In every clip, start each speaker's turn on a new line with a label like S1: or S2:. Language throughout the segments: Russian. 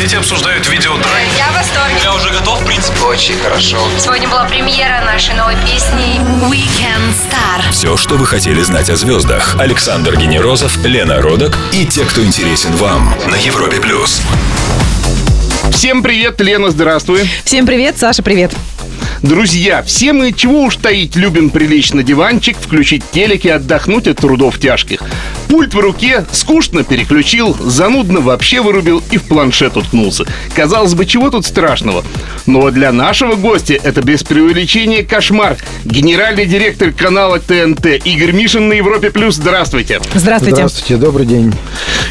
S1: Соцсети обсуждают видео драйв.
S2: Я в восторге.
S1: Я уже готов, в принципе.
S3: Очень хорошо.
S2: Сегодня была премьера нашей новой песни
S4: Weekend Star.
S5: Все, что вы хотели знать о звездах. Александр Генерозов, Лена Родок и те, кто интересен вам на Европе плюс.
S6: Всем привет, Лена, здравствуй.
S7: Всем привет, Саша, привет.
S6: Друзья, все мы, чего уж таить, любим прилечь на диванчик, включить телек и отдохнуть от трудов тяжких. Пульт в руке, скучно переключил, занудно вообще вырубил и в планшет уткнулся. Казалось бы, чего тут страшного? Но для нашего гостя это без преувеличения кошмар. Генеральный директор канала ТНТ Игорь Мишин на Европе Плюс. Здравствуйте.
S7: Здравствуйте.
S8: Здравствуйте, добрый день.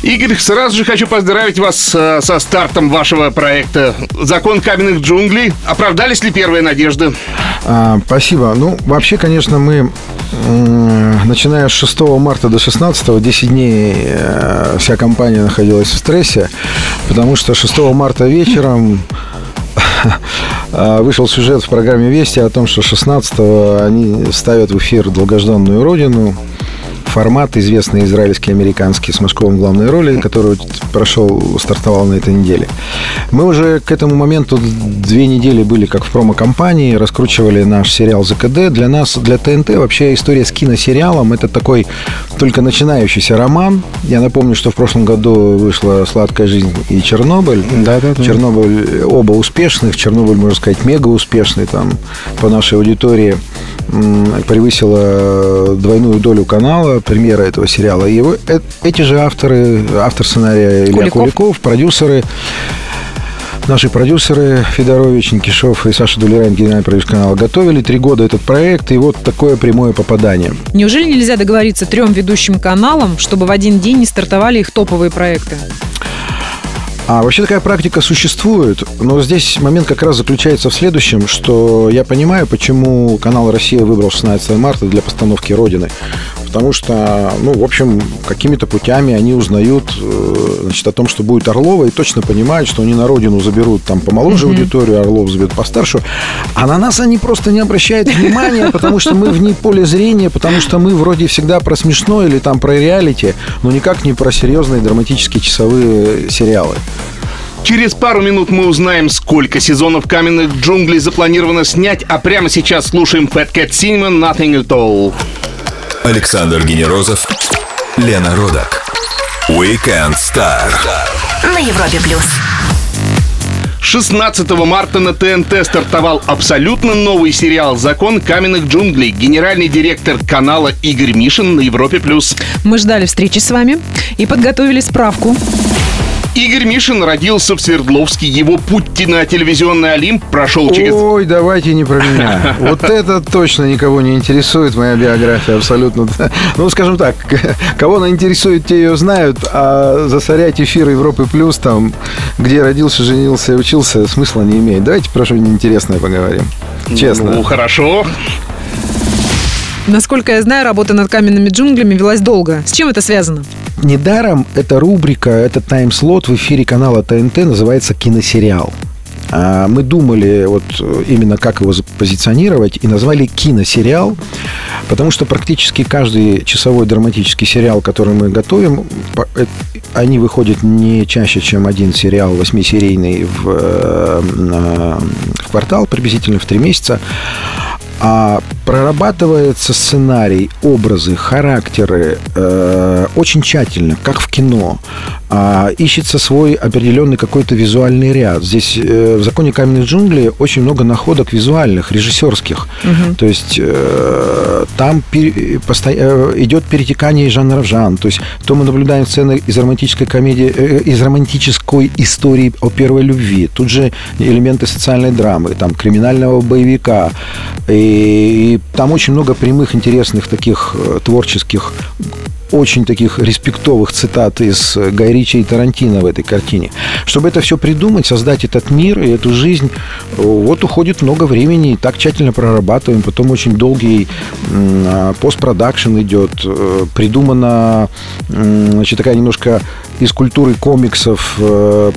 S6: Игорь, сразу же хочу поздравить вас э, со стартом вашего проекта «Закон каменных джунглей». Оправдались ли первые надежды?
S8: А, спасибо. Ну, вообще, конечно, мы, начиная с 6 марта до 16 10 дней э, вся компания находилась в стрессе, потому что 6 марта вечером а, вышел сюжет в программе «Вести» о том, что 16 они ставят в эфир долгожданную «Родину», формат, известный израильский, американский, с Машковым в главной роли, который прошел, стартовал на этой неделе. Мы уже к этому моменту две недели были как в промо-компании, раскручивали наш сериал ЗКД. Для нас, для ТНТ, вообще история с киносериалом – это такой только начинающийся роман. Я напомню, что в прошлом году вышла «Сладкая жизнь» и «Чернобыль».
S6: Да, да, да.
S8: Чернобыль оба успешных. Чернобыль, можно сказать, мега успешный там по нашей аудитории превысила двойную долю канала премьера этого сериала. И его, э- эти же авторы, автор сценария Илья
S7: Куликов.
S8: Куликов, продюсеры, наши продюсеры Федорович, Никишов и Саша Дулерайн, генеральный продюсер канала, готовили три года этот проект, и вот такое прямое попадание.
S7: Неужели нельзя договориться трем ведущим каналам, чтобы в один день не стартовали их топовые проекты?
S8: А вообще такая практика существует, но здесь момент как раз заключается в следующем, что я понимаю, почему канал «Россия» выбрал 16 марта для постановки «Родины». Потому что, ну, в общем, какими-то путями они узнают э, значит, о том, что будет Орлова, и точно понимают, что они на родину заберут там помоложе аудиторию, Орлов заберут постарше. А на нас они просто не обращают внимания, потому что мы вне поля зрения, потому что мы вроде всегда про смешно или там про реалити, но никак не про серьезные драматические часовые сериалы.
S6: Через пару минут мы узнаем, сколько сезонов каменных джунглей запланировано снять, а прямо сейчас слушаем Fat Cat Cinema Nothing at All.
S5: Александр Генерозов, Лена Родок. Weekend Star.
S4: На Европе Плюс.
S6: 16 марта на ТНТ стартовал абсолютно новый сериал «Закон каменных джунглей». Генеральный директор канала Игорь Мишин на Европе+. плюс.
S7: Мы ждали встречи с вами и подготовили справку.
S6: Игорь Мишин родился в Свердловске. Его путь на телевизионный Олимп прошел через...
S8: Ой, давайте не про меня. Вот это точно никого не интересует, моя биография абсолютно. Ну, скажем так, кого она интересует, те ее знают, а засорять эфир Европы Плюс, там, где родился, женился и учился, смысла не имеет. Давайте про что-нибудь интересное поговорим. Честно.
S6: Ну, хорошо.
S7: Насколько я знаю, работа над каменными джунглями велась долго. С чем это связано?
S8: Недаром эта рубрика, этот тайм-слот в эфире канала ТНТ называется «Киносериал». А Мы думали вот э, именно как его позиционировать и назвали киносериал, потому что практически каждый часовой драматический сериал, который мы готовим, э, они выходят не чаще, чем один сериал восьмисерийный в, э, в квартал, приблизительно в три месяца. А прорабатывается сценарий, образы, характеры э, очень тщательно, как в кино. А, ищется свой определенный какой-то визуальный ряд. Здесь э, в законе каменных джунглей очень много находок визуальных, режиссерских. То есть э, там пере- посто- э, идет перетекание жанра в жанр. То есть то мы наблюдаем сцены из романтической комедии, э, из романтической истории о первой любви. Тут же элементы социальной драмы, там криминального боевика. И, и там очень много прямых, интересных таких э, творческих очень таких респектовых цитат из э, Гай Ричи и Тарантино в этой картине. Чтобы это все придумать, создать этот мир и эту жизнь, э, вот уходит много времени, и так тщательно прорабатываем, потом очень долгий а, постпродакшн идет, э, придумана значит, такая немножко из культуры комиксов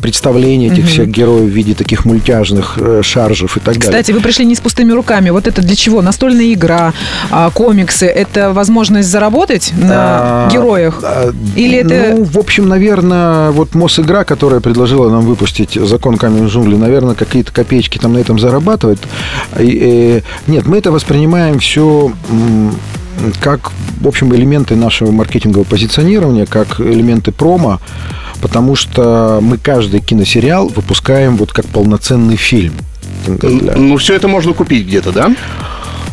S8: представление этих всех героев в виде таких мультяжных шаржев и так далее.
S7: Кстати, вы пришли не с пустыми руками. Вот это для чего? Настольная игра, а, комиксы. Это возможность заработать на
S8: А,
S7: героях?
S8: а,
S7: Или это-
S8: Ну, в общем, наверное, вот Мосигра, которая предложила нам выпустить закон каменных джунглей, наверное, какие-то копеечки там на этом зарабатывает. И, э, нет, мы это воспринимаем все как, в общем, элементы нашего маркетингового позиционирования, как элементы промо, потому что мы каждый киносериал выпускаем вот как полноценный фильм.
S6: Ну, все это можно купить где-то, да?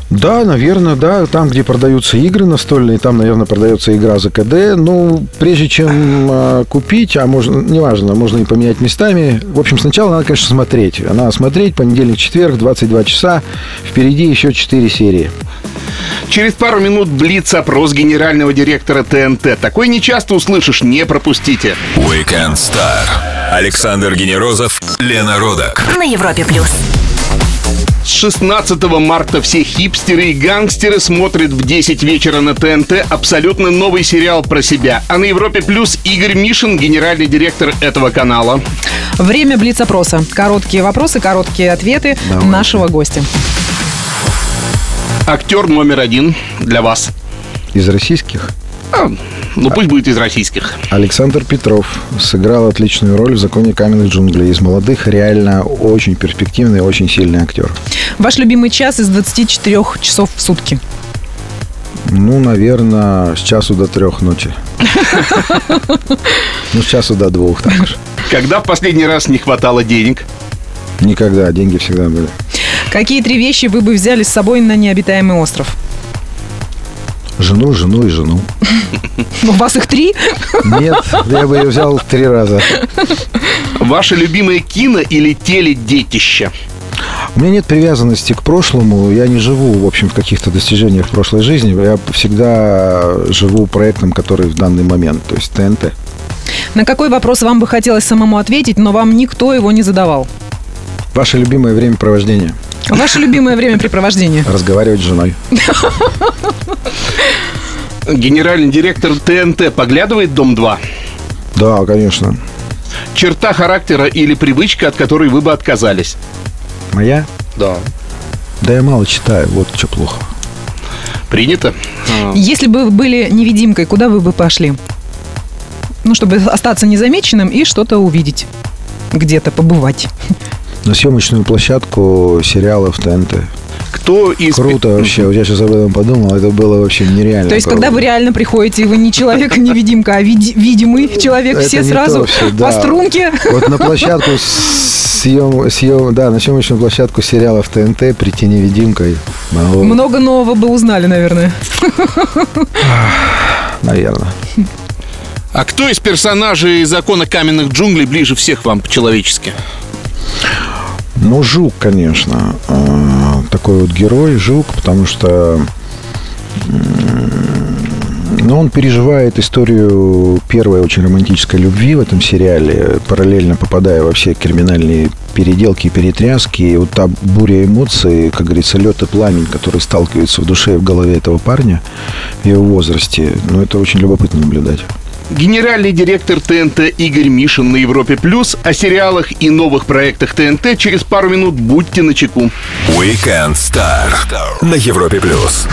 S8: Да, наверное, да. Там, где продаются игры настольные, там, наверное, продается игра за КД. Ну, прежде чем а, купить, а можно, неважно, можно и поменять местами. В общем, сначала надо, конечно, смотреть. Надо смотреть понедельник, четверг, 22 часа. Впереди еще 4 серии.
S6: Через пару минут блиц-опрос генерального директора ТНТ. Такой не часто услышишь, не пропустите.
S5: Weekend Star. Александр Генерозов, Лена Родак.
S4: На Европе плюс.
S6: С 16 марта все хипстеры и гангстеры смотрят в 10 вечера на ТНТ абсолютно новый сериал про себя. А на Европе Плюс Игорь Мишин, генеральный директор этого канала.
S7: Время блиц-опроса. Короткие вопросы, короткие ответы
S8: Давайте.
S7: нашего гостя.
S6: Актер номер один для вас.
S8: Из российских
S6: А, ну, пусть будет из российских.
S8: Александр Петров сыграл отличную роль в «Законе каменных джунглей». Из молодых реально очень перспективный, очень сильный актер.
S7: Ваш любимый час из 24 часов в сутки.
S8: Ну, наверное, с часу до трех ночи. Ну, с часу до двух так же.
S6: Когда в последний раз не хватало денег?
S8: Никогда, деньги всегда были.
S7: Какие три вещи вы бы взяли с собой на необитаемый остров?
S8: Жену, жену и жену.
S7: У вас их три?
S8: Нет, я бы ее взял три раза.
S6: Ваше любимое кино или теледетище?
S8: У меня нет привязанности к прошлому. Я не живу, в общем, в каких-то достижениях прошлой жизни. Я всегда живу проектом, который в данный момент, то есть ТНТ.
S7: На какой вопрос вам бы хотелось самому ответить, но вам никто его не задавал?
S8: Ваше любимое времяпровождение?
S7: Ваше любимое времяпрепровождение?
S8: Разговаривать с женой.
S6: Генеральный директор ТНТ поглядывает «Дом-2».
S8: Да, конечно.
S6: Черта характера или привычка, от которой вы бы отказались?
S8: Моя?
S6: Да.
S8: Да я мало читаю, вот что плохо.
S6: Принято.
S7: Если бы вы были невидимкой, куда вы бы пошли? Ну, чтобы остаться незамеченным и что-то увидеть. Где-то побывать.
S8: На съемочную площадку сериалов ТНТ.
S6: Кто из...
S8: Круто вообще. Вот я сейчас об этом подумал. Это было вообще нереально.
S7: То есть, когда вы реально приходите, вы не человек-невидимка, а види- видимый человек,
S8: Это
S7: все сразу
S8: всё,
S7: по струнке.
S8: Вот на площадку съем, съем, да, на съемочную площадку сериалов ТНТ прийти невидимкой. Ну,
S7: Много нового бы узнали, наверное.
S8: Наверное.
S6: А кто из персонажей «Закона каменных джунглей» ближе всех вам по-человечески?
S8: Ну, Жук, конечно. Такой вот герой, Жук, потому что м, ну, он переживает историю первой очень романтической любви в этом сериале, параллельно попадая во все криминальные переделки и перетряски. И вот та буря эмоций, как говорится, лед и пламень, который сталкивается в душе и в голове этого парня в его возрасте, ну, это очень любопытно наблюдать.
S6: Генеральный директор ТНТ Игорь Мишин на Европе Плюс о сериалах и новых проектах ТНТ через пару минут будьте на чеку.
S5: Weekend Star на Европе плюс.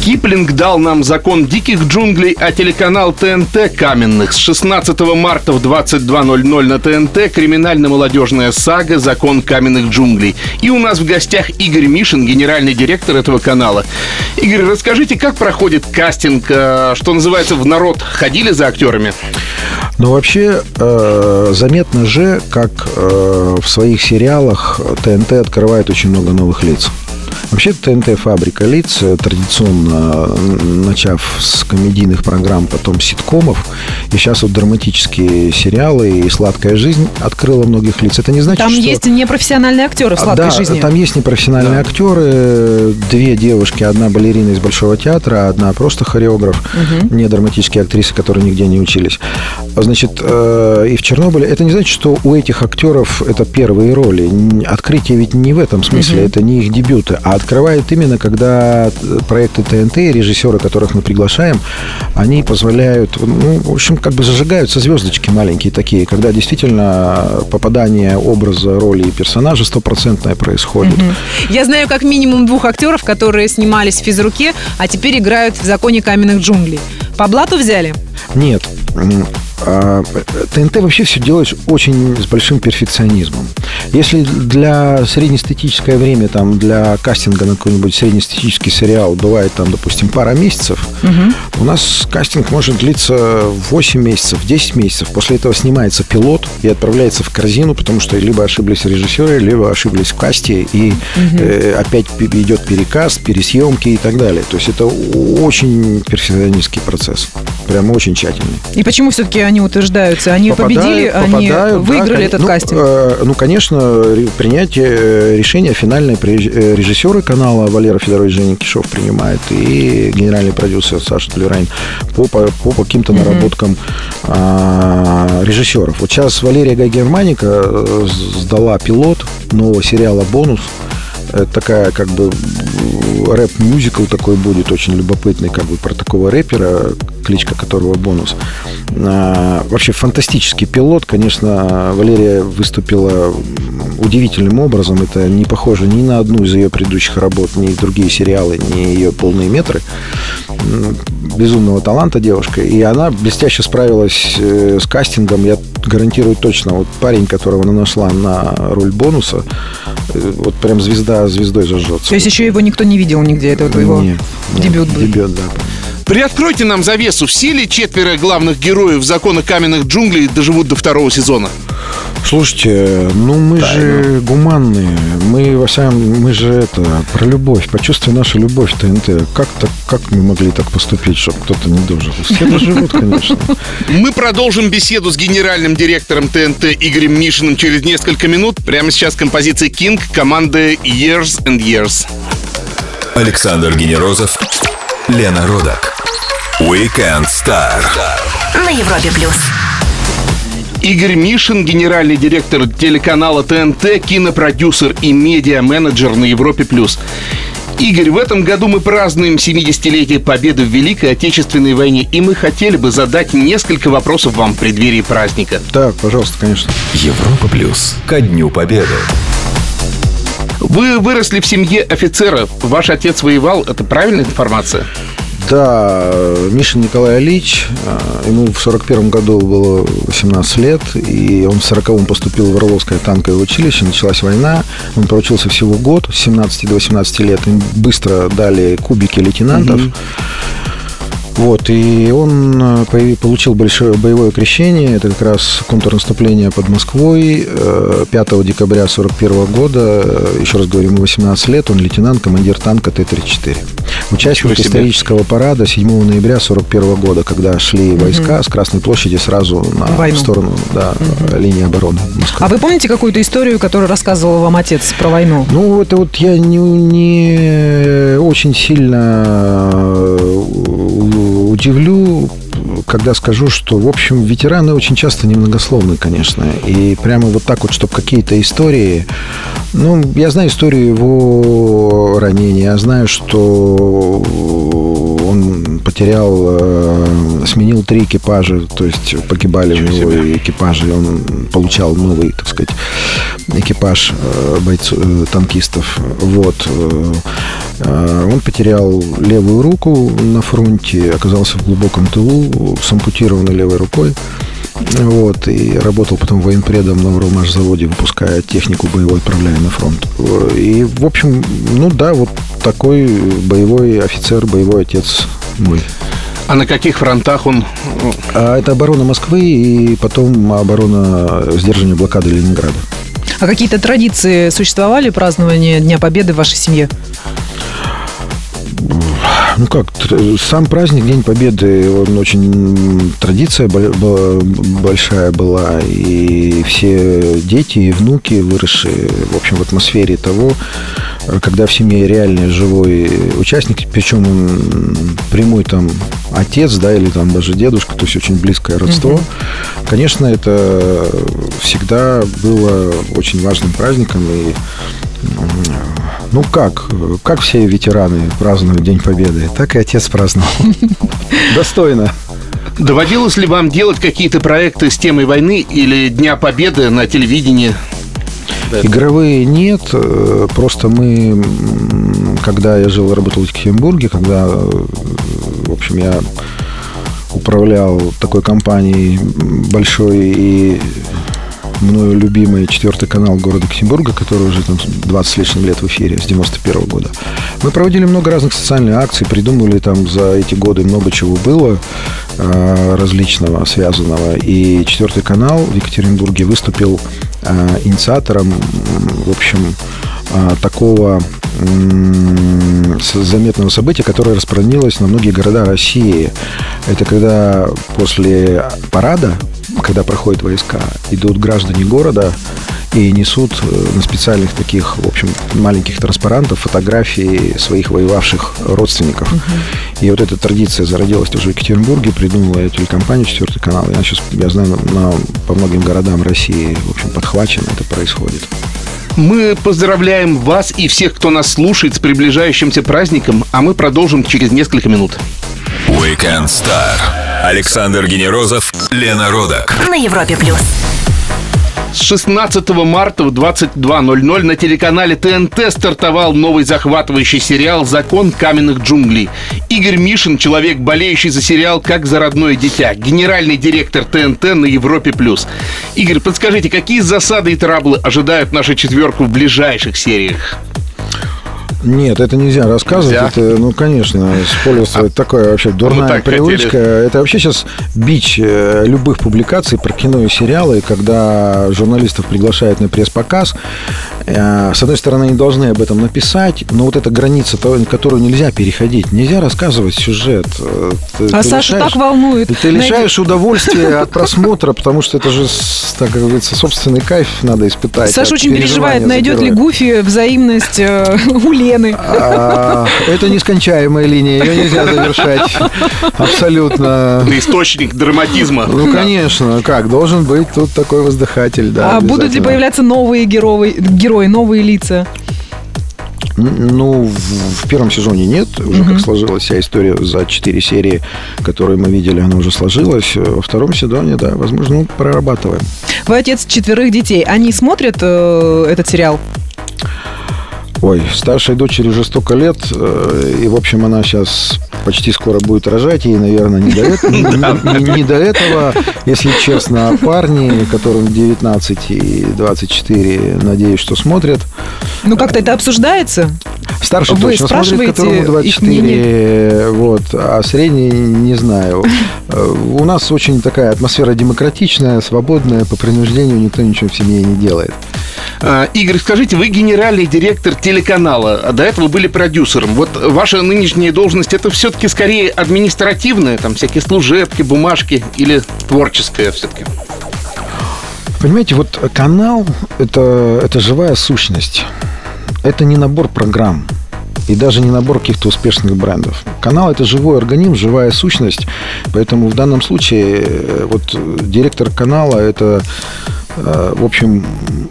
S6: Киплинг дал нам закон диких джунглей, а телеканал ТНТ Каменных с 16 марта в 22.00 на ТНТ криминально-молодежная сага «Закон каменных джунглей». И у нас в гостях Игорь Мишин, генеральный директор этого канала. Игорь, расскажите, как проходит кастинг, э, что называется, в народ? Ходили за актерами?
S8: Но вообще э, заметно же, как э, в своих сериалах ТНТ открывает очень много новых лиц. Вообще ТНТ фабрика лиц, э, традиционно начав с комедийных программ, потом ситкомов, и сейчас вот драматические сериалы и «Сладкая жизнь» открыла многих лиц. Это не значит,
S7: Там
S8: что...
S7: есть непрофессиональные актеры в сладкой
S8: да,
S7: жизни.
S8: там есть непрофессиональные актеры, две девушки, одна балерина из Большого театра, одна просто хореограф, не драматические актрисы, которые нигде не учились. Значит, э, и в Чернобыле, это не значит, что у этих актеров это первые роли. Открытие ведь не в этом смысле, это не их дебюты, а открывает именно, когда проекты ТНТ, режиссеры, которых мы приглашаем, они позволяют, ну, в общем, как бы зажигаются звездочки маленькие такие, когда действительно попадание образа, роли и персонажа стопроцентное происходит.
S7: Я знаю как минимум двух актеров, которые снимались в физруке, а теперь играют в законе каменных джунглей. По блату взяли?
S8: Нет. А, ТНТ вообще все делает очень с большим перфекционизмом. Если для среднестатическое время, там, для кастинга на какой-нибудь среднестатический сериал бывает, там, допустим, пара месяцев, у нас кастинг может длиться 8 месяцев, 10 месяцев. После этого снимается пилот и отправляется в корзину, потому что либо ошиблись режиссеры, либо ошиблись в касте, и э, опять идет перекаст, пересъемки и так далее. То есть это очень перфекционистский процесс. Прям очень тщательный.
S7: И почему все-таки они утверждаются? Они
S8: Попадают,
S7: победили, они
S8: попадают, да,
S7: выиграли
S8: кон-
S7: этот
S8: ну,
S7: кастинг?
S8: э, ну, конечно, принятие э, решения финальное э, режиссеры канала Валера Федорович Женя Кишов принимает и генеральный продюсер Саша Толерайн по, по, по каким-то наработкам а, режиссеров. Вот сейчас Валерия Гай-Германика э, сдала пилот нового сериала «Бонус». Это такая как бы рэп-мюзикл такой будет, очень любопытный, как бы про такого рэпера, кличка которого бонус. А, вообще фантастический пилот, конечно, Валерия выступила удивительным образом. Это не похоже ни на одну из ее предыдущих работ, ни другие сериалы, ни ее полные метры. Безумного таланта девушка. И она блестяще справилась э, с кастингом. Я гарантирую точно. Вот парень, которого она нашла на роль бонуса, вот прям звезда звездой зажжется.
S7: То есть еще его никто не видел нигде, это вот его
S8: Нет, нет,
S7: дебют был.
S8: Дебют, да.
S6: Приоткройте нам завесу. Все ли четверо главных героев закона каменных джунглей доживут до второго сезона?
S8: Слушайте, ну мы же гуманные, мы во мы же это про любовь, почувствуй нашу любовь ТНТ. Как так, как мы могли так поступить, чтобы кто-то не дожил? Все доживут, конечно.
S6: Мы продолжим беседу с генеральным директором ТНТ Игорем Мишиным через несколько минут. Прямо сейчас композиция King команды Years and Years.
S5: Александр Генерозов, Лена Родак. Weekend Star.
S4: На Европе плюс.
S6: Игорь Мишин, генеральный директор телеканала ТНТ, кинопродюсер и медиа-менеджер на Европе+. плюс. Игорь, в этом году мы празднуем 70-летие победы в Великой Отечественной войне, и мы хотели бы задать несколько вопросов вам в преддверии праздника.
S8: Так, пожалуйста, конечно.
S5: Европа плюс. Ко Дню Победы.
S6: Вы выросли в семье офицера. Ваш отец воевал, это правильная информация?
S8: Да, Мишин Николай Ильич, э, ему в 41 году было 18 лет, и он в 40-м поступил в Орловское танковое училище, началась война, он проучился всего год, с 17 до 18 лет, им быстро дали кубики лейтенантов, Вот, и он э, получил большое боевое крещение. Это как раз контрнаступление под Москвой э, 5 декабря 41 года. Э, Еще раз говорю, ему 18 лет. Он лейтенант, командир танка Т-34. Участник исторического парада 7 ноября 41 года, когда шли войска с Красной площади сразу на
S7: Войну.
S8: сторону да, линии обороны Москвы.
S7: А вы помните какую-то историю, которую рассказывал вам отец про войну?
S8: Ну, это вот я не, не очень сильно э, удивлю, когда скажу, что, в общем, ветераны очень часто немногословны, конечно. И прямо вот так вот, чтобы какие-то истории... Ну, я знаю историю его ранения. Я знаю, что потерял, э, сменил три экипажа, то есть погибали у него экипажи, и он получал новый, так сказать, экипаж э, бойцов, э, танкистов. Вот. э, э, Он потерял левую руку на фронте, оказался в глубоком тылу с ампутированной левой рукой. Вот, и работал потом военпредом на Уралмашзаводе, выпуская технику боевой, отправляя на фронт. И, в общем, ну да, вот такой боевой офицер, боевой отец мой.
S6: А на каких фронтах он...
S8: А это оборона Москвы и потом оборона сдерживания блокады Ленинграда.
S7: А какие-то традиции существовали празднования Дня Победы в вашей семье?
S8: Ну как, тр- сам праздник День Победы, он очень традиция бол- бо- большая была, и все дети и внуки, выросшие, в общем, в атмосфере того, э, когда в семье реальный живой участник, причем прямой там отец, да, или там даже дедушка, то есть очень близкое родство. Конечно, это всегда было очень важным праздником, и Ну как? Как все ветераны празднуют День Победы, так и отец праздновал. Достойно.
S6: Доводилось ли вам делать какие-то проекты с темой войны или Дня Победы на телевидении?
S8: Игровые нет, э, просто мы, когда я жил и работал в Екатеринбурге, когда, э, в общем, я управлял такой компанией большой и мною любимый четвертый канал города Екатеринбурга, который уже там 20 с лишним лет в эфире, с 91 года. Мы проводили много разных социальных акций, придумывали там за эти годы много чего было э, различного, связанного. И четвертый канал в Екатеринбурге выступил э, инициатором, в общем, такого м, с- заметного события, которое распространилось на многие города России. Это когда после парада, когда проходят войска, идут граждане города и несут э, на специальных таких, в общем, маленьких транспарантах фотографии своих воевавших родственников. И вот эта традиция зародилась тоже в Екатеринбурге, придумала ее телекомпания «Четвертый канал». И она сейчас, я знаю, на, по многим городам России, в общем, подхвачено это происходит.
S6: Мы поздравляем вас и всех, кто нас слушает с приближающимся праздником, а мы продолжим через несколько минут.
S5: Weekend Star. Александр Генерозов, Лена Родак.
S4: На Европе плюс.
S6: С 16 марта в 22.00 на телеканале ТНТ стартовал новый захватывающий сериал «Закон каменных джунглей». Игорь Мишин, человек, болеющий за сериал как за родное дитя, генеральный директор ТНТ на Европе+. плюс. Игорь, подскажите, какие засады и траблы ожидают нашу четверку в ближайших сериях?
S8: Нет, это нельзя рассказывать.
S6: Нельзя?
S8: Это, ну, конечно, использовать такое вообще дурная
S6: так
S8: привычка.
S6: хотели.
S8: Это вообще сейчас бич э, любых публикаций про кино и сериалы, когда журналистов приглашают на пресс-показ. Э, С одной стороны, они должны об этом написать, но вот эта граница, то- которую нельзя переходить. Нельзя рассказывать сюжет. Э, ты-
S7: А
S8: ты
S7: Сашу
S8: лишаешь-
S7: так волнует.
S8: Ты лишаешь удовольствия от просмотра, потому что это же, так как говорится, собственный кайф надо испытать.
S7: Саша очень переживает, найдет ли. Гуфи взаимность э, у Лены.
S8: А, Это нескончаемая линия, ее нельзя завершать абсолютно.
S6: Источник драматизма.
S8: Ну, конечно, как, должен быть тут такой воздыхатель, да.
S7: а будут ли появляться новые герои, герои, новые лица?
S8: Н- Ну, в, в первом сезоне нет, уже как сложилась вся история за четыре серии, которые мы видели, она уже сложилась. Во втором сезоне, да, возможно, ну, прорабатываем.
S7: Вы отец четверых детей. Они смотрят э, этот сериал?
S8: Ой, старшей дочери уже столько лет, э, и, в общем, она сейчас почти скоро будет рожать, ей, наверное, не до, эт- не- не- не до этого, если честно. А парни, которым 19 и 24, надеюсь, что смотрят.
S7: Ну, как-то это обсуждается?
S8: Старший
S7: Вы
S8: точно смотрит, которому
S7: их мнение?
S8: 24, вот, а средний не знаю. У нас очень такая атмосфера демократичная, свободная, по принуждению никто ничего в семье не делает.
S6: А, Игорь, скажите, вы генеральный директор телеканала, а до этого были продюсером. Вот ваша нынешняя должность это все-таки скорее административная, там всякие служебки, бумажки или творческая все-таки?
S8: Понимаете, вот канал это, это живая сущность. Это не набор программ. И даже не набор каких-то успешных брендов. Канал это живой организм, живая сущность. Поэтому в данном случае э, вот директор канала это э, в общем,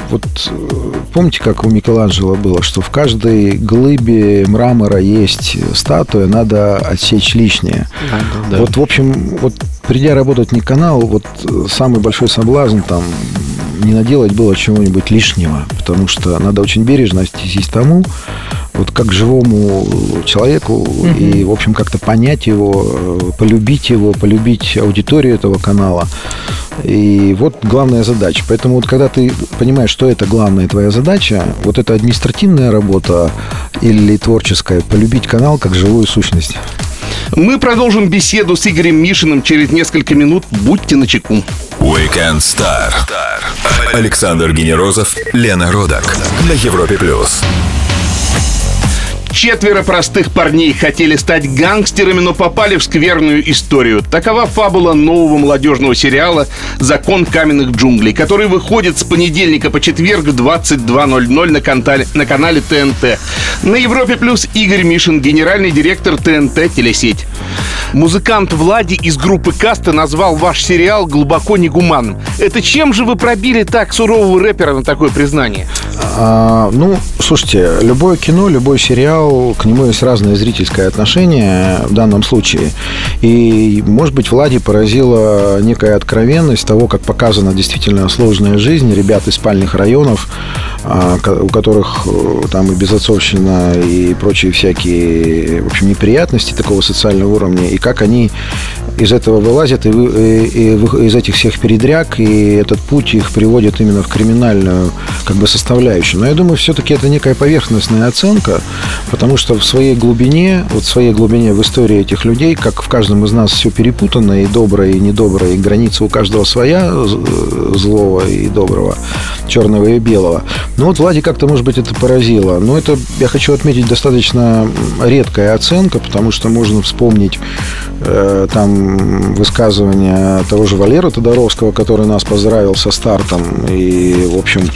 S8: вот э, помните, как у Микеланджело было, что в каждой глыбе мрамора есть статуя, надо отсечь лишнее. Вот, в общем, вот придя работать не канал, вот э, самый большой соблазн там не наделать было чего-нибудь лишнего, потому что надо очень бережно отнестись тому, вот как живому человеку, и, в общем, как-то понять его, э, полюбить его, полюбить аудиторию этого канала. И вот главная задача. Поэтому вот когда ты понимаешь, что это главная твоя задача, вот это административная работа или творческая, полюбить канал как живую сущность.
S6: Мы продолжим беседу с Игорем Мишиным через несколько минут. Будьте начеку.
S5: Weekend Star. Александр Генерозов, Лена Родак. На Европе плюс.
S6: Четверо простых парней хотели стать гангстерами, но попали в скверную историю. Такова фабула нового молодежного сериала «Закон каменных джунглей», который выходит с понедельника по четверг в 22.00 на, кантале- на канале ТНТ. На Европе Плюс Игорь Мишин, генеральный директор ТНТ «Телесеть». Музыкант Влади из группы Каста назвал ваш сериал глубоко негуманным. Это чем же вы пробили так сурового рэпера на такое признание?
S8: А, ну, слушайте, любое кино, любой сериал, к нему есть разное зрительское отношение в данном случае. И, может быть, Влади поразила некая откровенность того, как показана действительно сложная жизнь ребят из спальных районов, у которых э, там и безотцовщина, и прочие всякие, в общем, неприятности такого социального уровня, и как они из этого вылазят, и, и- и из этих всех передряг, и этот путь их приводит именно в криминальную как бы составляющую. Но я думаю, все-таки это некая поверхностная оценка, потому что в своей глубине, вот в своей глубине в истории этих людей, как в каждом из нас все перепутано, и доброе, и недоброе, и граница у каждого своя, з- злого и доброго, черного и белого. Ну вот Влади как-то, может быть, это поразило. Но это, я хочу отметить, достаточно редкая оценка, потому что можно вспомнить э, там высказывание того же Валеры Тодоровского, который нас поздравил со стартом и, в общем,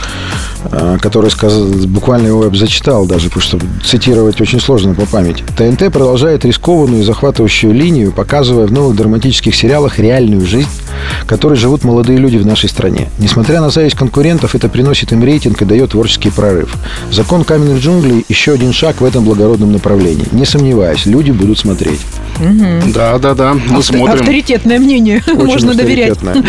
S8: э, который сказал, буквально его я бы зачитал даже, потому что цитировать очень сложно по памяти. ТНТ продолжает рискованную и захватывающую линию, показывая в новых драматических сериалах реальную жизнь, которой живут молодые люди в нашей стране. Несмотря на зависть конкурентов, это приносит им рейтинг и дает творческий прорыв. Закон каменных джунглей – еще один шаг в этом благородном направлении. Не сомневаюсь, люди будут смотреть.
S6: Да, да, да, мы смотрим.
S7: Авторитетное мнение,
S8: Очень
S7: можно доверять.
S8: авторитетно.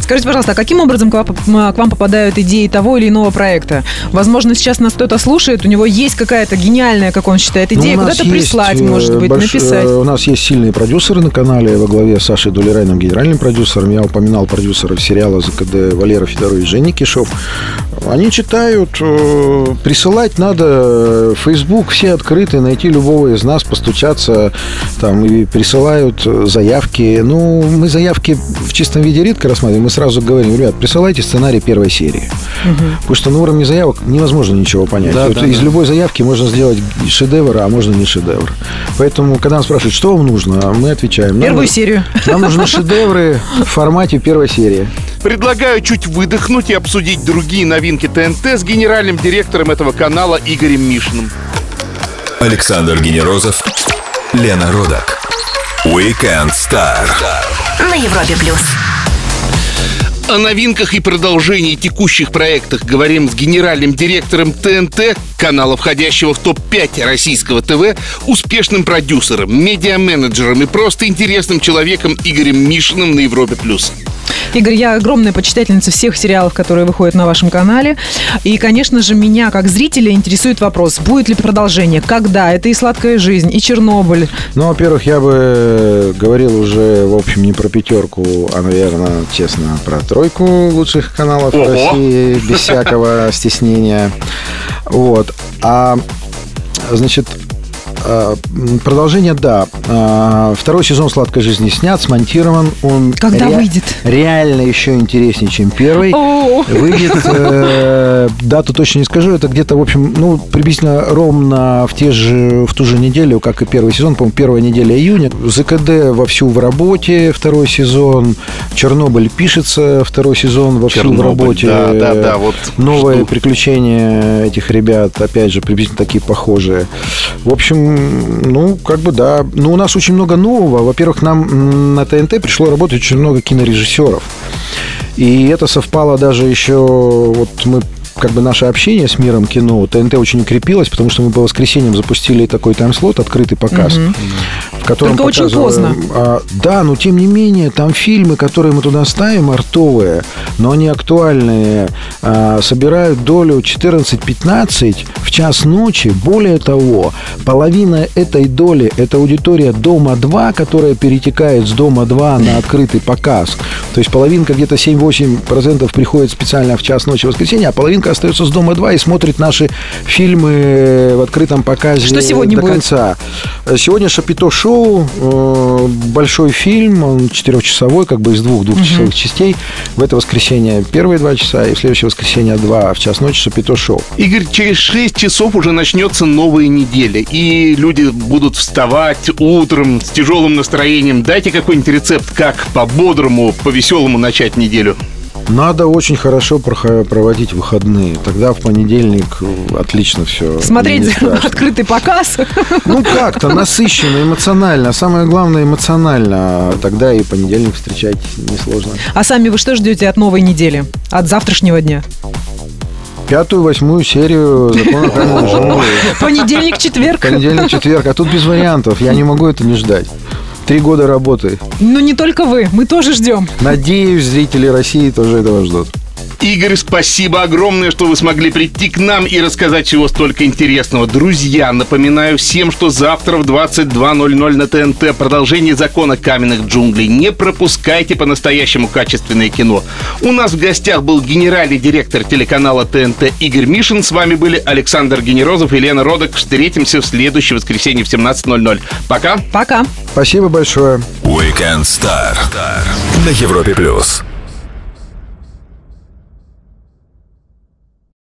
S7: Скажите, пожалуйста, а каким образом к вам, к вам попадают идеи того или иного проекта? Возможно, сейчас нас кто-то слушает, у него есть какая-то гениальная, как он считает,
S8: Ну,
S7: идея,
S8: у нас
S7: куда-то прислать,
S8: э,
S7: может быть,
S8: больш-
S7: написать.
S8: э, У нас есть сильные продюсеры на канале во главе с Сашей Дулерайном, генеральным продюсером. Я упоминал продюсеров сериала ЗКД Валера Федорович и Женя Кишов. Они читают. э, Присылать надо э, Facebook, все открыты, найти любого из нас, постучаться там и присылают э, заявки. Ну, мы заявки в чистом виде редко рассматриваем. Мы сразу говорим, ребят, присылайте сценарий первой серии. Потому что на уровне заявок невозможно ничего понять.
S6: Да,
S8: Вот
S6: да,
S8: из
S6: да.
S8: любой заявки можно сделать шедевр, а можно не шедевр. Поэтому, когда нас спрашивают, что вам нужно, мы отвечаем. нам
S7: Первую
S8: нужно-
S7: серию.
S8: Нам нужны шедевры в формате первой серии.
S6: Предлагаю чуть выдохнуть и обсудить другие новинки ТНТ с генеральным директором этого канала Игорем Мишиным.
S5: Александр Генерозов, Лена Родак. Weekend Star.
S4: На Европе плюс.
S6: О новинках и продолжении текущих проектах говорим с генеральным директором ТНТ, канала, входящего в топ-5 российского ТВ, успешным продюсером, медиа-менеджером и просто интересным человеком Игорем Мишиным на Европе+. плюс.
S7: Игорь, я огромная почитательница всех сериалов, которые выходят на вашем канале. И, конечно же, меня, как зрителя, интересует вопрос, будет ли продолжение, когда? Это и «Сладкая жизнь», и «Чернобыль».
S8: Ну, во-первых, я бы говорил уже, в общем, не про пятерку, а, наверное, честно, про тройку лучших каналов
S6: Ого!
S8: России, без всякого стеснения. Вот. А, значит, продолжение, да. А, Второй сезон «Сладкой жизни» снят, смонтирован. Он
S7: Когда выйдет?
S8: Реально еще интереснее, чем первый.
S7: О,
S8: Выйдет, э, дату точно не скажу, это где-то, в общем, ну, приблизительно ровно в, те же, в ту же неделю, как и первый сезон, по-моему, первая неделя июня. ЗКД вовсю в работе, второй сезон. Чернобыль пишется, второй сезон вовсю в
S6: Чернобыль,
S8: работе.
S6: да, да, да, вот
S8: Новые
S6: жду.
S8: приключения этих ребят, опять же, приблизительно такие похожие. В общем, ну, как бы да. Ну, у нас очень много нового. Во-первых, нам на ТНТ пришло работать очень много кинорежиссеров. И это совпало даже еще, вот мы как бы наше общение с миром кино ТНТ очень укрепилось, потому что мы по воскресеньям запустили такой тайм-слот, открытый показ, в котором
S7: Только очень поздно.
S8: а, да, но тем не менее, там фильмы, которые мы туда ставим, артовые, но они актуальные, а, собирают долю 14-15 в час ночи. Более того, половина этой доли – это аудитория «Дома-2», которая перетекает с «Дома-2» на открытый показ. То есть половинка где-то 7-8% приходит специально в час ночи в воскресенье, а половинка остается с «Дома-2» и смотрит наши фильмы в открытом показе
S7: Что сегодня
S8: до
S7: будет?
S8: конца. Сегодня Шапито Шоу э, большой фильм, он четырехчасовой, как бы из двух двухчасовых частей. В это воскресенье первые два часа, и в следующее воскресенье два, в час ночи Шапито Шоу.
S6: Игорь, через 6 часов уже начнется новая неделя, и люди будут вставать утром с тяжелым настроением. Дайте какой-нибудь рецепт, как по-бодрому, по-веселому начать неделю.
S8: Надо очень хорошо проводить выходные. Тогда в понедельник э, отлично все.
S7: Смотреть открытый показ.
S8: Ну, как-то насыщенно, эмоционально. А Самое главное, эмоционально. Тогда и понедельник встречать несложно.
S7: А сами вы что ждете от новой недели? От завтрашнего дня?
S8: Пятую, восьмую серию закона.
S7: Понедельник, четверг.
S8: Понедельник, четверг. А тут без вариантов. Я не могу это не ждать. Три года работы.
S7: Ну, не только вы, мы тоже ждем.
S8: Надеюсь, зрители России тоже этого ждут.
S6: Игорь, спасибо огромное, что вы смогли прийти к нам и рассказать всего столько интересного. Друзья, напоминаю всем, что завтра в 22.00 на ТНТ продолжение закона каменных джунглей. Не пропускайте по-настоящему качественное кино. У нас в гостях был генеральный директор телеканала ТНТ Игорь Мишин. С вами были Александр Генерозов и Лена Родок. Встретимся в следующее воскресенье в 17.00. Пока.
S7: Пока.
S8: Спасибо большое.
S5: Weekend Star на Европе плюс.